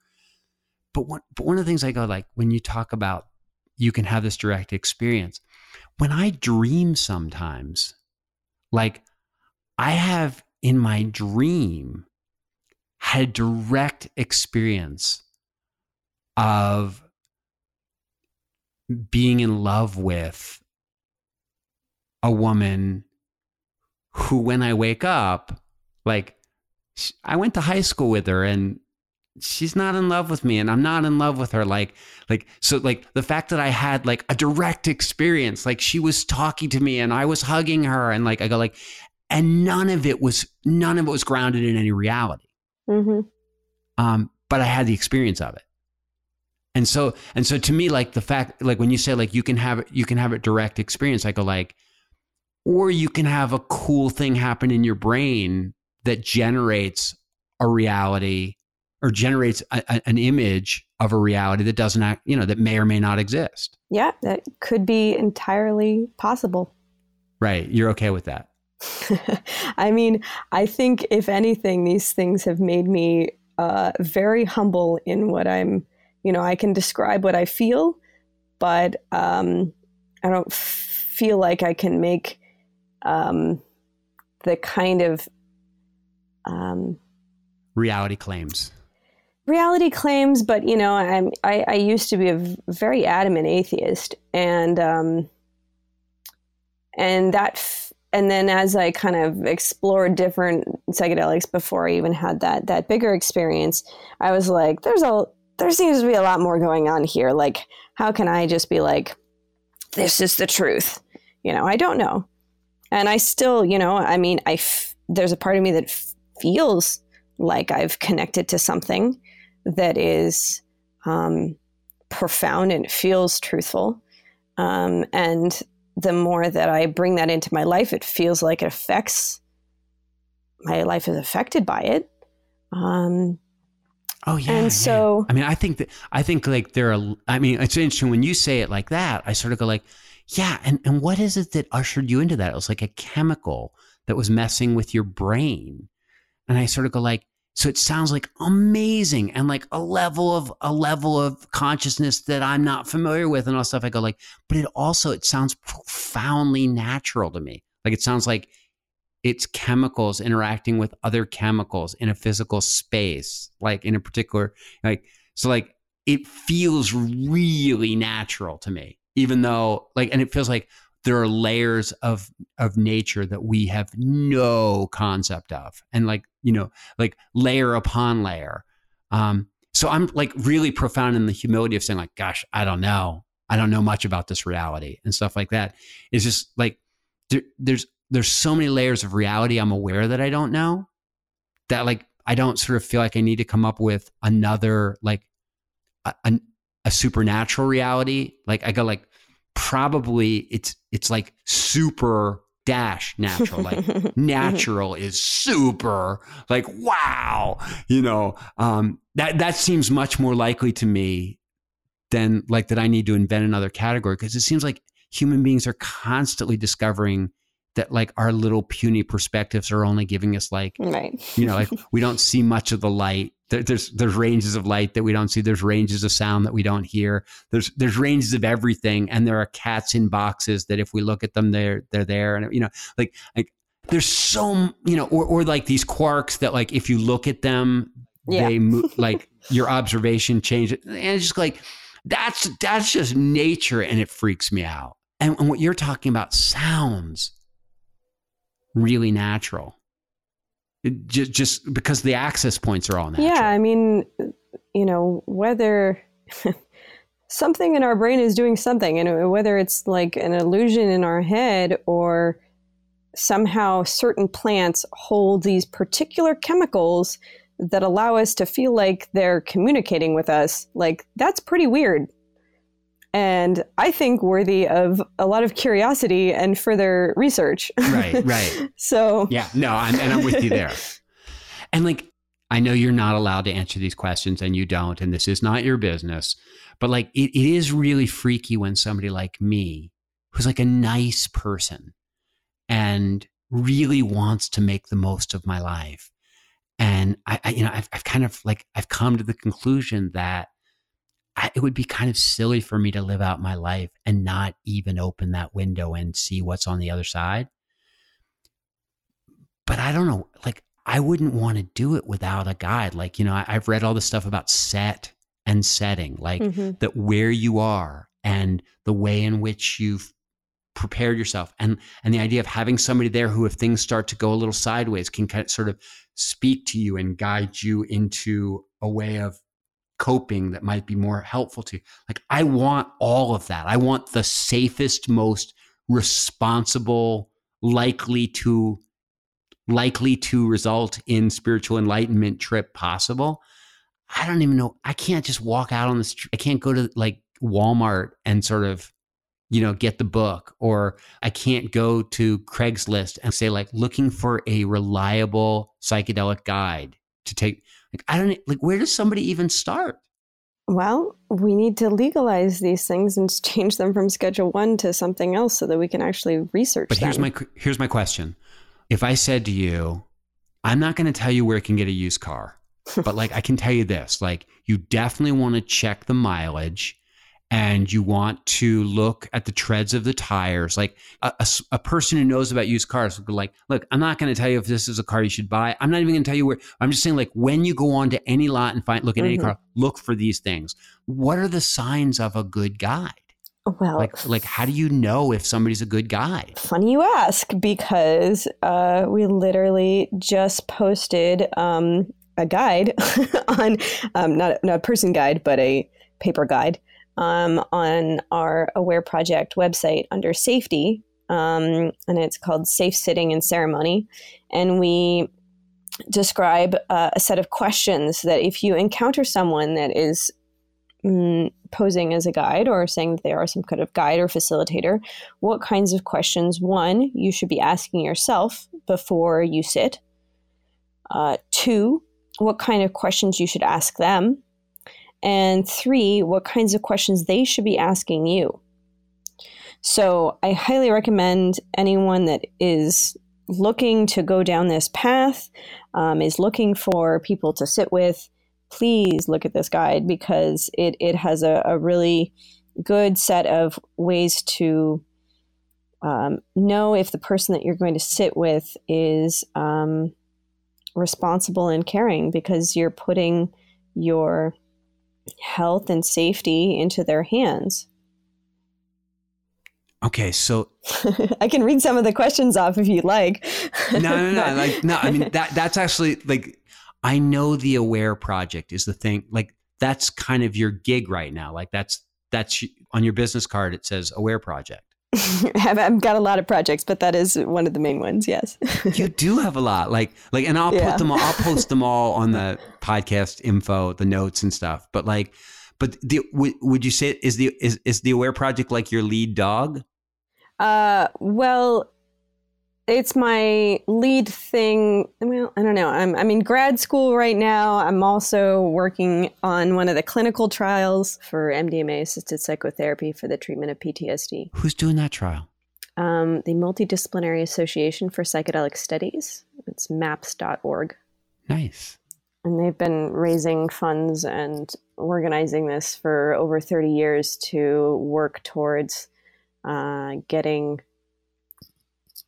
but one but one of the things I go like when you talk about you can have this direct experience when I dream sometimes like I have in my dream had a direct experience of being in love with a woman who, when I wake up, like I went to high school with her and she's not in love with me and I'm not in love with her. Like, like, so like the fact that I had like a direct experience, like she was talking to me and I was hugging her and like, I go like, and none of it was, none of it was grounded in any reality. Mm-hmm. Um, but I had the experience of it. And so and so to me, like the fact, like when you say like you can have it, you can have a direct experience. I go like, or you can have a cool thing happen in your brain that generates a reality or generates a, a, an image of a reality that doesn't act, you know, that may or may not exist. Yeah, that could be entirely possible. Right. You're okay with that. I mean, I think if anything, these things have made me uh, very humble in what I'm you know, I can describe what I feel, but um, I don't feel like I can make um, the kind of um, reality claims. reality claims, but you know, I'm I, I used to be a very adamant atheist, and um, and that f- and then as I kind of explored different psychedelics before I even had that that bigger experience, I was like, there's a there seems to be a lot more going on here. Like, how can I just be like, this is the truth? You know, I don't know, and I still, you know, I mean, I f- there's a part of me that f- feels like I've connected to something that is um, profound and feels truthful. Um, and the more that I bring that into my life, it feels like it affects my life is affected by it. Um, oh yeah. and yeah. so- I mean, I think that I think like there are. I mean, it's interesting when you say it like that. I sort of go like, yeah. And and what is it that ushered you into that? It was like a chemical that was messing with your brain, and I sort of go like, so it sounds like amazing and like a level of a level of consciousness that I'm not familiar with and all stuff. I go like, but it also it sounds profoundly natural to me. Like it sounds like it's chemicals interacting with other chemicals in a physical space, like in a particular like so like it feels really natural to me, even though like and it feels like there are layers of of nature that we have no concept of and like you know like layer upon layer. Um so i'm like really profound in the humility of saying like gosh i don't know. I don't know much about this reality and stuff like that. It's just like there, there's there's so many layers of reality i'm aware that i don't know that like i don't sort of feel like i need to come up with another like a, a, a supernatural reality. Like i go like probably it's it's like super dash natural like natural is super like wow you know um that that seems much more likely to me than like that i need to invent another category because it seems like human beings are constantly discovering that like our little puny perspectives are only giving us like right. you know like we don't see much of the light. There, there's there's ranges of light that we don't see. There's ranges of sound that we don't hear. There's there's ranges of everything and there are cats in boxes that if we look at them they're they're there. And you know like like there's so you know or or like these quarks that like if you look at them Yeah. they move like your observation changes and it's just like that's that's just nature and it freaks me out. And, and what you're talking about sounds really natural just just because the access points are all natural Yeah, I mean, you know, whether something in our brain is doing something, and whether it's like an illusion in our head or somehow certain plants hold these particular chemicals that allow us to feel like they're communicating with us, like that's pretty weird. And I think worthy of a lot of curiosity and further research. right right so, Yeah, no, I'm, and I'm with you there. And like, I know you're not allowed to answer these questions, and you don't, and this is not your business. But like, it, it is really freaky when somebody like me, who's like a nice person, and really wants to make the most of my life, and I, I you know, I've, I've kind of like I've come to the conclusion that. I, it would be kind of silly for me to live out my life and not even open that window and see what's on the other side but I don't know, like I wouldn't want to do it without a guide. Like, you know, I, I've read all this stuff about set and setting, like Mhm. that where you are and the way in which you've prepared yourself and and the idea of having somebody there who if things start to go a little sideways can kind of sort of speak to you and guide you into a way of coping that might be more helpful to you. Like I want all of that. I want the safest, most responsible, likely to likely to result in spiritual enlightenment trip possible. I don't even know. I can't just walk out on the street. I can't go to like Walmart and sort of, you know, get the book, or I can't go to Craigslist and say, like, looking for a reliable psychedelic guide to take. Like, I don't like, where does somebody even start? Well, we need to legalize these things and change them from Schedule One to something else so that we can actually research But here's them. my here's my question: If I said to you, I'm not going to tell you where you can get a used car, but like I can tell you this: like you definitely want to check the mileage, and you want to look at the treads of the tires. Like a, a, a person who knows about used cars would be like, look, I'm not going to tell you if this is a car you should buy. I'm not even going to tell you where. I'm just saying, like, when you go on to any lot and find look at mm-hmm. any car, look for these things. What are the signs of a good guide? Well, like, like, how do you know if somebody's a good guide? Funny you ask, because uh, we literally just posted um, a guide on um, not not a person guide, but a paper guide um, on our Aware Project website under safety, um, and it's called Safe Sitting and Ceremony, and we describe uh, a set of questions that if you encounter someone that is mm, posing as a guide or saying that they are some kind of guide or facilitator, what kinds of questions, one, you should be asking yourself before you sit. Uh, two, what kind of questions you should ask them. And three, what kinds of questions they should be asking you. So I highly recommend anyone that is looking to go down this path, um, is looking for people to sit with, please look at this guide because it, it has a, a really good set of ways to um, know if the person that you're going to sit with is um, responsible and caring because you're putting your health and safety into their hands. Okay, so I can read some of the questions off if you'd like. no, no, no. Like, no. I mean, that that's actually like I know the Aware project is the thing. Like that's kind of your gig right now. Like that's that's on your business card. It says Aware Project. I've got a lot of projects, but that is one of the main ones. Yes, you do have a lot. Like like, and I'll yeah. put them. All, I'll post them all on the podcast info, the notes and stuff. But like, but the, would, would you say is the is is the Aware Project like your lead dog? Uh, well, it's my lead thing. Well, I don't know. I'm I'm in grad school right now. I'm also working on one of the clinical trials for MDMA assisted psychotherapy for the treatment of PTSD. Who's doing that trial? Um, the Multidisciplinary Association for Psychedelic Studies. It's MAPS.org. Nice. And they've been raising funds and organizing this for over 30 years to work towards uh, getting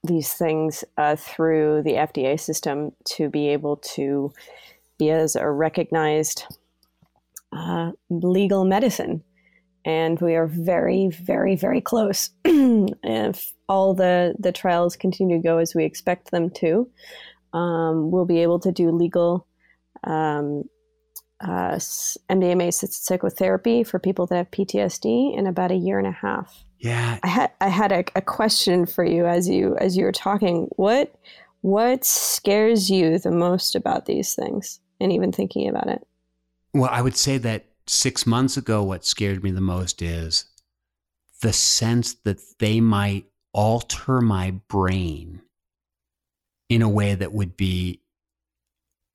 these things uh, through the FDA system to be able to be as a recognized uh, legal medicine. And we are very, very, very close. if all the, the trials continue to go as we expect them to, um, we'll be able to do legal um, uh, MDMA psychotherapy for people that have PTSD in about a year and a half. Yeah. I had I had a, a question for you as you as you were talking. What what scares you the most about these things and even thinking about it? Well, I would say that six months ago, what scared me the most is the sense that they might alter my brain in a way that would be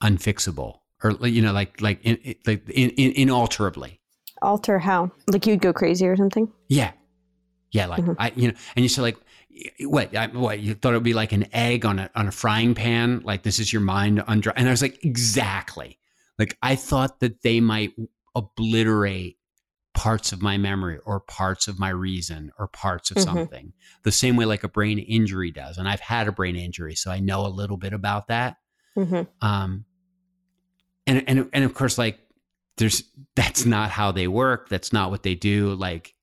unfixable or you know like like in, like in, in, inalterably alter how like you'd go crazy or something yeah yeah, like mm-hmm. I, you know, and you said like, what, I, what you thought it would be like an egg on a on a frying pan, like this is your mind under, and I was like, exactly. Like I thought that they might obliterate parts of my memory or parts of my reason or parts of mm-hmm. something the same way like a brain injury does and i've had a brain injury so i know a little bit about that mm-hmm. um and and and of course like there's that's not how they work that's not what they do like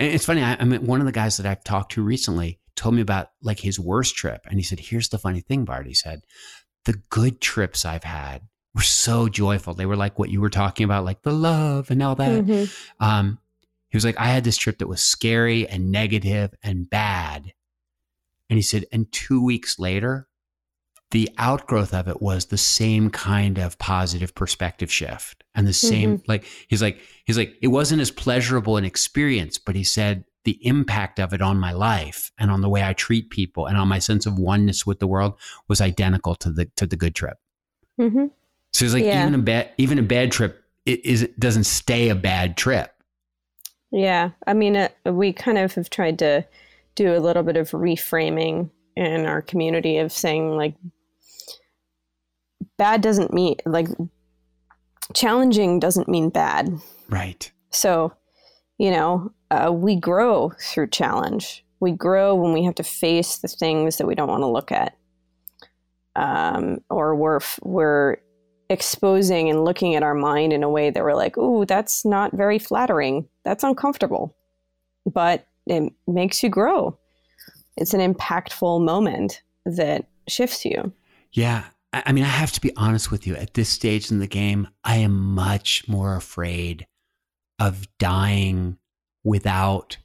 and it's funny. I, I mean, one of the guys that I've talked to recently told me about like his worst trip, and he said, "Here's the funny thing, Bart." He said, "The good trips I've had were so joyful. They were like what you were talking about, like the love and all that." Mm-hmm. Um, he was like, "I had this trip that was scary and negative and bad," and he said, "And two weeks later." The outgrowth of it was the same kind of positive perspective shift and the same mm-hmm. like he's like he's like it wasn't as pleasurable an experience but he said the impact of it on my life and on the way i treat people and on my sense of oneness with the world was identical to the to the good trip mm-hmm. so it's like yeah. even a bad even a bad trip it is it doesn't stay a bad trip yeah i mean uh, we kind of have tried to do a little bit of reframing in our community of saying like bad doesn't mean like challenging doesn't mean bad. Right. So, you know, uh, we grow through challenge. We grow when we have to face the things that we don't want to look at, um, or we're we're exposing and looking at our mind in a way that we're like, "Ooh, that's not very flattering. That's uncomfortable," but it makes you grow. It's an impactful moment that shifts you. Yeah. I mean, I have to be honest with you. At this stage in the game, I am much more afraid of dying without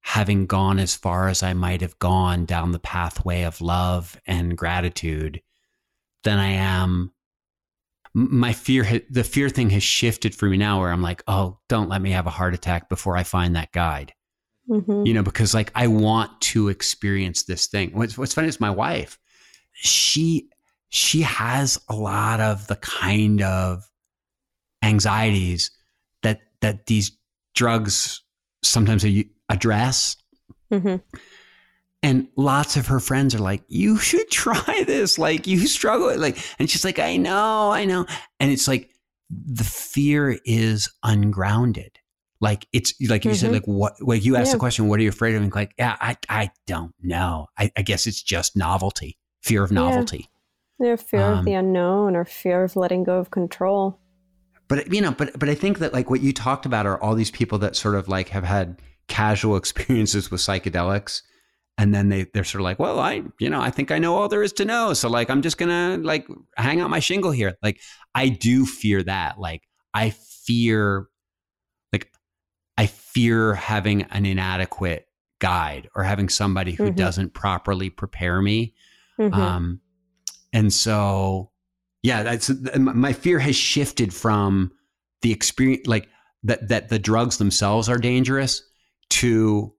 having gone as far as I might have gone down the pathway of love and gratitude than I am. My fear, the fear thing has shifted for me now where I'm like, oh, don't let me have a heart attack before I find that guide. Mm-hmm. You know, because like I want to experience this thing. What's, what's funny is my wife, she, she has a lot of the kind of anxieties that that these drugs sometimes address. Mm-hmm. And lots of her friends are like, "You should try this. Like, you struggle." Like, and she's like, "I know, I know." And it's like the fear is ungrounded. Like it's like mm-hmm. you said, mm-hmm. like what? Like you asked yeah. the question, "What are you afraid of?" And like, yeah, I, I don't know. I, I guess it's just novelty, fear of novelty. Yeah, fear um, of the unknown, or fear of letting go of control but you know but but i think that like what you talked about are all these people that sort of like have had casual experiences with psychedelics and then they they're sort of like well i you know i think i know all there is to know so like i'm just gonna like hang out my shingle here like i do fear that like i fear like i fear having an inadequate guide or having somebody who mm-hmm. doesn't properly prepare me mm-hmm. um and so yeah, that's my fear has shifted from the experience, like that that the drugs themselves are dangerous, to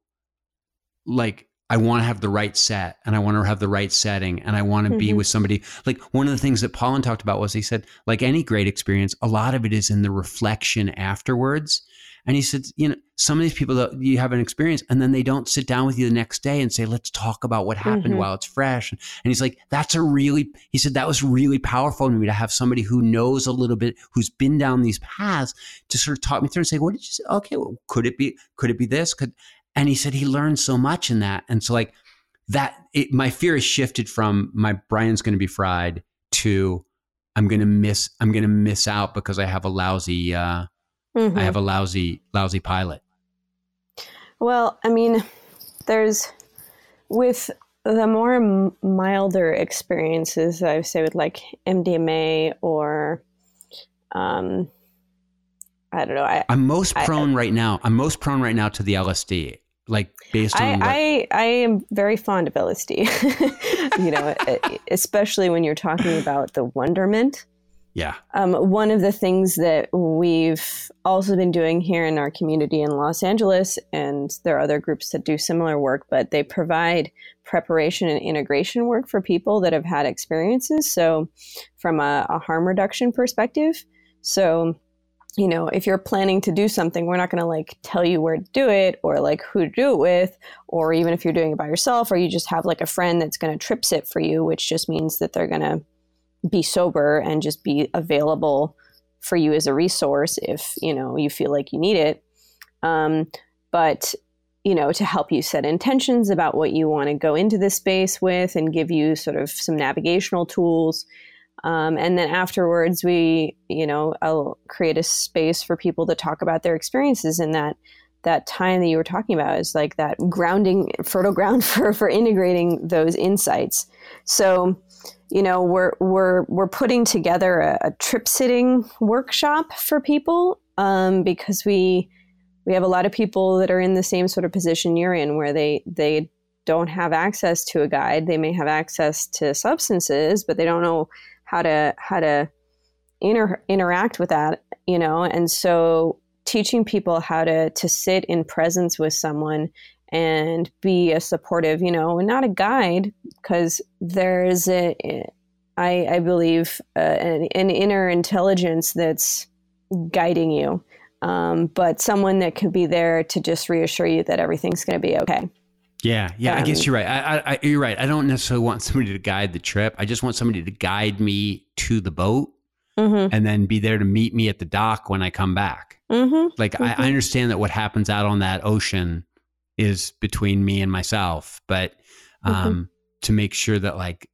like I want to have the right set and I want to have the right setting and I want to mm-hmm. be with somebody. Like one of the things that Pollan talked about was he said, like any great experience, a lot of it is in the reflection afterwards. And he said, you know, some of these people that you have an experience and then they don't sit down with you the next day and say, let's talk about what happened mm-hmm. while it's fresh. And he's like, that's a really, he said, that was really powerful to me to have somebody who knows a little bit, who's been down these paths to sort of talk me through and say, what did you say? Okay, well, could it be, could it be this? Could, and he said he learned so much in that. And so like that, it, my fear has shifted from my Brian's going to be fried to I'm going to miss, I'm going to miss out because I have a lousy, uh, Mm-hmm. I have a lousy, lousy pilot. Well, I mean, there's with the more milder experiences, I would say with like MDMA or, um, I don't know. I, am most prone I, right now. I'm most prone right now to the LSD. Like based on I, what- I, I am very fond of LSD. you know, especially when you're talking about the wonderment yeah. Um, one of the things that we've also been doing here in our community in Los Angeles, and there are other groups that do similar work, but they provide preparation and integration work for people that have had experiences. So, from a, a harm reduction perspective, so you know, if you're planning to do something, we're not going to like tell you where to do it or like who to do it with, or even if you're doing it by yourself, or you just have like a friend that's going to trip sit for you, which just means that they're going to be sober and just be available for you as a resource if you know you feel like you need it. Um, but you know to help you set intentions about what you want to go into this space with and give you sort of some navigational tools. Um, and then afterwards we you know i'll create a space for people to talk about their experiences in that that time that you were talking about is like that grounding fertile ground for for integrating those insights. So you know we're we're we're putting together a, a trip sitting workshop for people um, because we we have a lot of people that are in the same sort of position you're in where they they don't have access to a guide. They may have access to substances but they don't know how to how to inter- interact with that you know? And so teaching people how to to sit in presence with someone and be a supportive, you know, and not a guide because there's a, I, I believe, uh, an, an, inner intelligence that's guiding you, um, but someone that could be there to just reassure you that everything's going to be okay. Yeah, yeah, um, I guess um, you're right. I, I, you're right. I don't necessarily want somebody to guide the trip. I just want somebody to guide me to the boat Mm-hmm. and then be there to meet me at the dock when I come back. Mm-hmm. Like I, I understand that what happens out on that ocean is between me and myself, but um, to make sure that like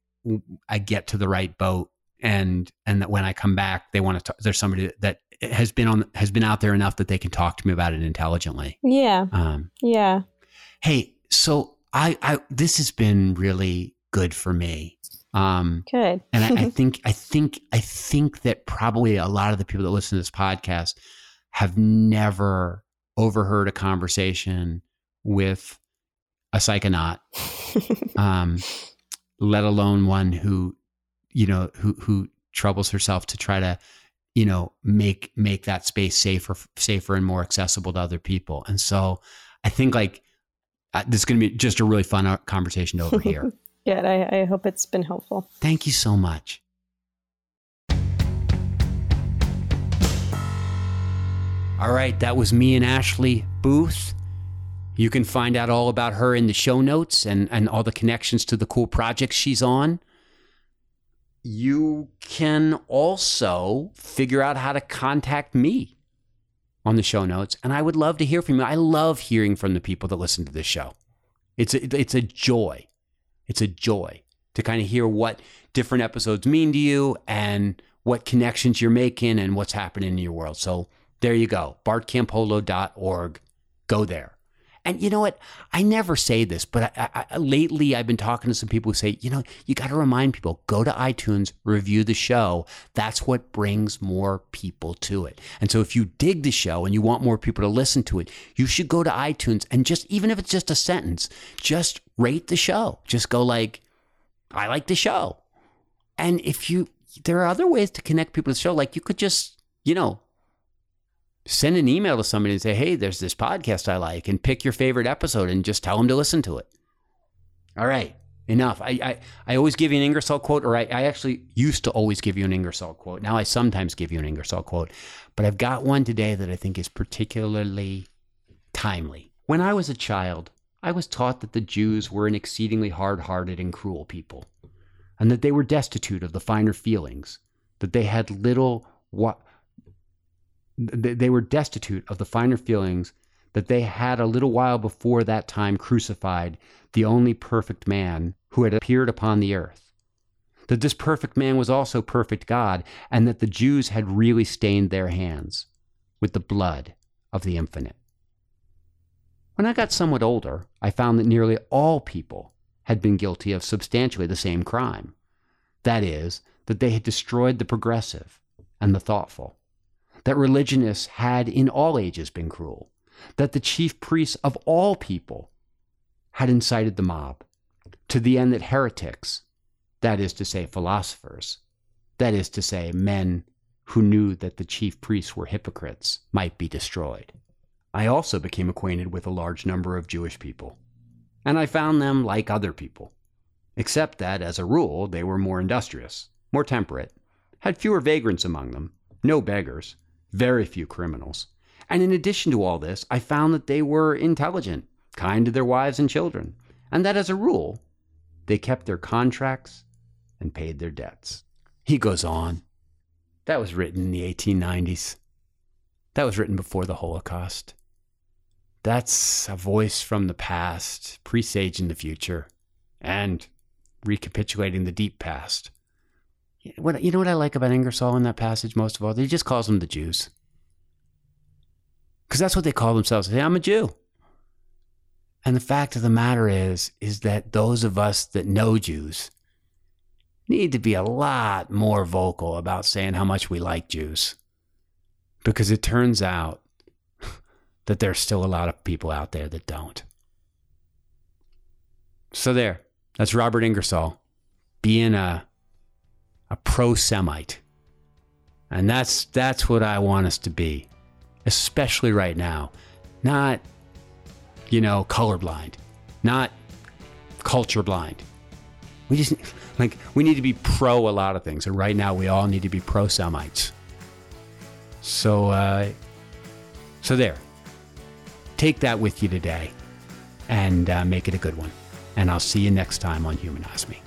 I get to the right boat and and that when I come back, they want to. There's somebody that has been on has been out there enough that they can talk to me about it intelligently. Yeah. Um, Yeah. hey, so I, I this has been really good for me. Um, Good. and I, I think I think I think that probably a lot of the people that listen to this podcast have never overheard a conversation with a psychonaut, um, let alone one who, you know, who who troubles herself to try to, you know, make make that space safer safer and more accessible to other people. And so, I think like uh, this is going to be just a really fun uh, conversation to overhear. Good. I, I hope it's been helpful. Thank you so much. All right, that was me and Ashley Booth. You can find out all about her in the show notes and, and all the connections to the cool projects she's on. You can also figure out how to contact me on the show notes. And I would love to hear from you. I love hearing from the people that listen to this show. It's a, it's a joy. It's a joy to kind of hear what different episodes mean to you and what connections you're making and what's happening in your world. So there you go, bartcampolo.org. Go there. And you know what? I never say this, but I, I, lately I've been talking to some people who say, you know, you got to remind people go to iTunes, review the show. That's what brings more people to it. And so if you dig the show and you want more people to listen to it, you should go to iTunes and just, even if it's just a sentence, just rate the show. Just go like, I like the show. And if you, there are other ways to connect people to the show. Like you could just, you know, send an email to somebody and say, hey, there's this podcast I like, and pick your favorite episode and just tell them to listen to it. All right, enough. I, I, I always give you an Ingersoll quote, or I, I actually used to always give you an Ingersoll quote. Now I sometimes give you an Ingersoll quote, but I've got one today that I think is particularly timely. When I was a child, I was taught that the Jews were an exceedingly hard hearted and cruel people, and that they were destitute of the finer feelings, that they had little what they were destitute of the finer feelings that they had a little while before that time crucified the only perfect man who had appeared upon the earth. That this perfect man was also perfect God, and that the Jews had really stained their hands with the blood of the infinite. When I got somewhat older, I found that nearly all people had been guilty of substantially the same crime. That is, that they had destroyed the progressive and the thoughtful that religionists had in all ages been cruel, that the chief priests of all people had incited the mob, to the end that heretics, that is to say, philosophers, that is to say, men who knew that the chief priests were hypocrites, might be destroyed. I also became acquainted with a large number of Jewish people, and I found them like other people, except that, as a rule, they were more industrious, more temperate, had fewer vagrants among them, no beggars, very few criminals. And in addition to all this, I found that they were intelligent, kind to their wives and children, and that as a rule, they kept their contracts and paid their debts. He goes on. That was written in the 1890s. That was written before the Holocaust. That's a voice from the past, presaging the future, and recapitulating the deep past. What you know what I like about Ingersoll in that passage most of all? He just calls them the Jews. Because that's what they call themselves. Say, I'm a Jew. And the fact of the matter is, is that those of us that know Jews need to be a lot more vocal about saying how much we like Jews. Because it turns out that there's still a lot of people out there that don't. So there, that's Robert Ingersoll being a a pro Semite. And that's that's what I want us to be, especially right now. Not, you know, colorblind, not culture blind. We just like we need to be pro a lot of things, and right now we all need to be pro Semites. So, uh, so there. Take that with you today, and uh, make it a good one. And I'll see you next time on Humanize Me.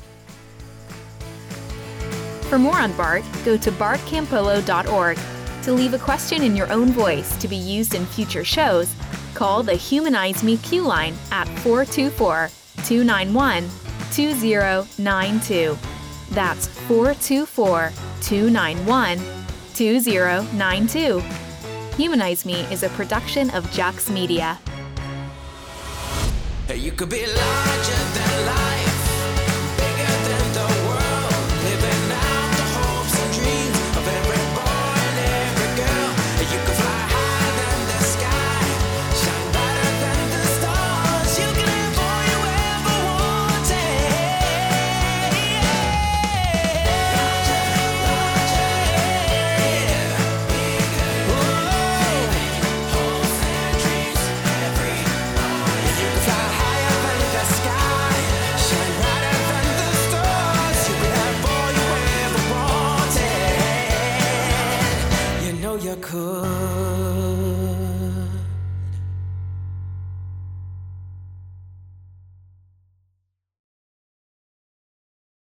For more on BART, go to bartcampolo.org. To leave a question in your own voice to be used in future shows, call the Humanize Me Q line at 424 291 2092. That's 424 291 2092. Humanize Me is a production of Jux Media. You could be larger than life,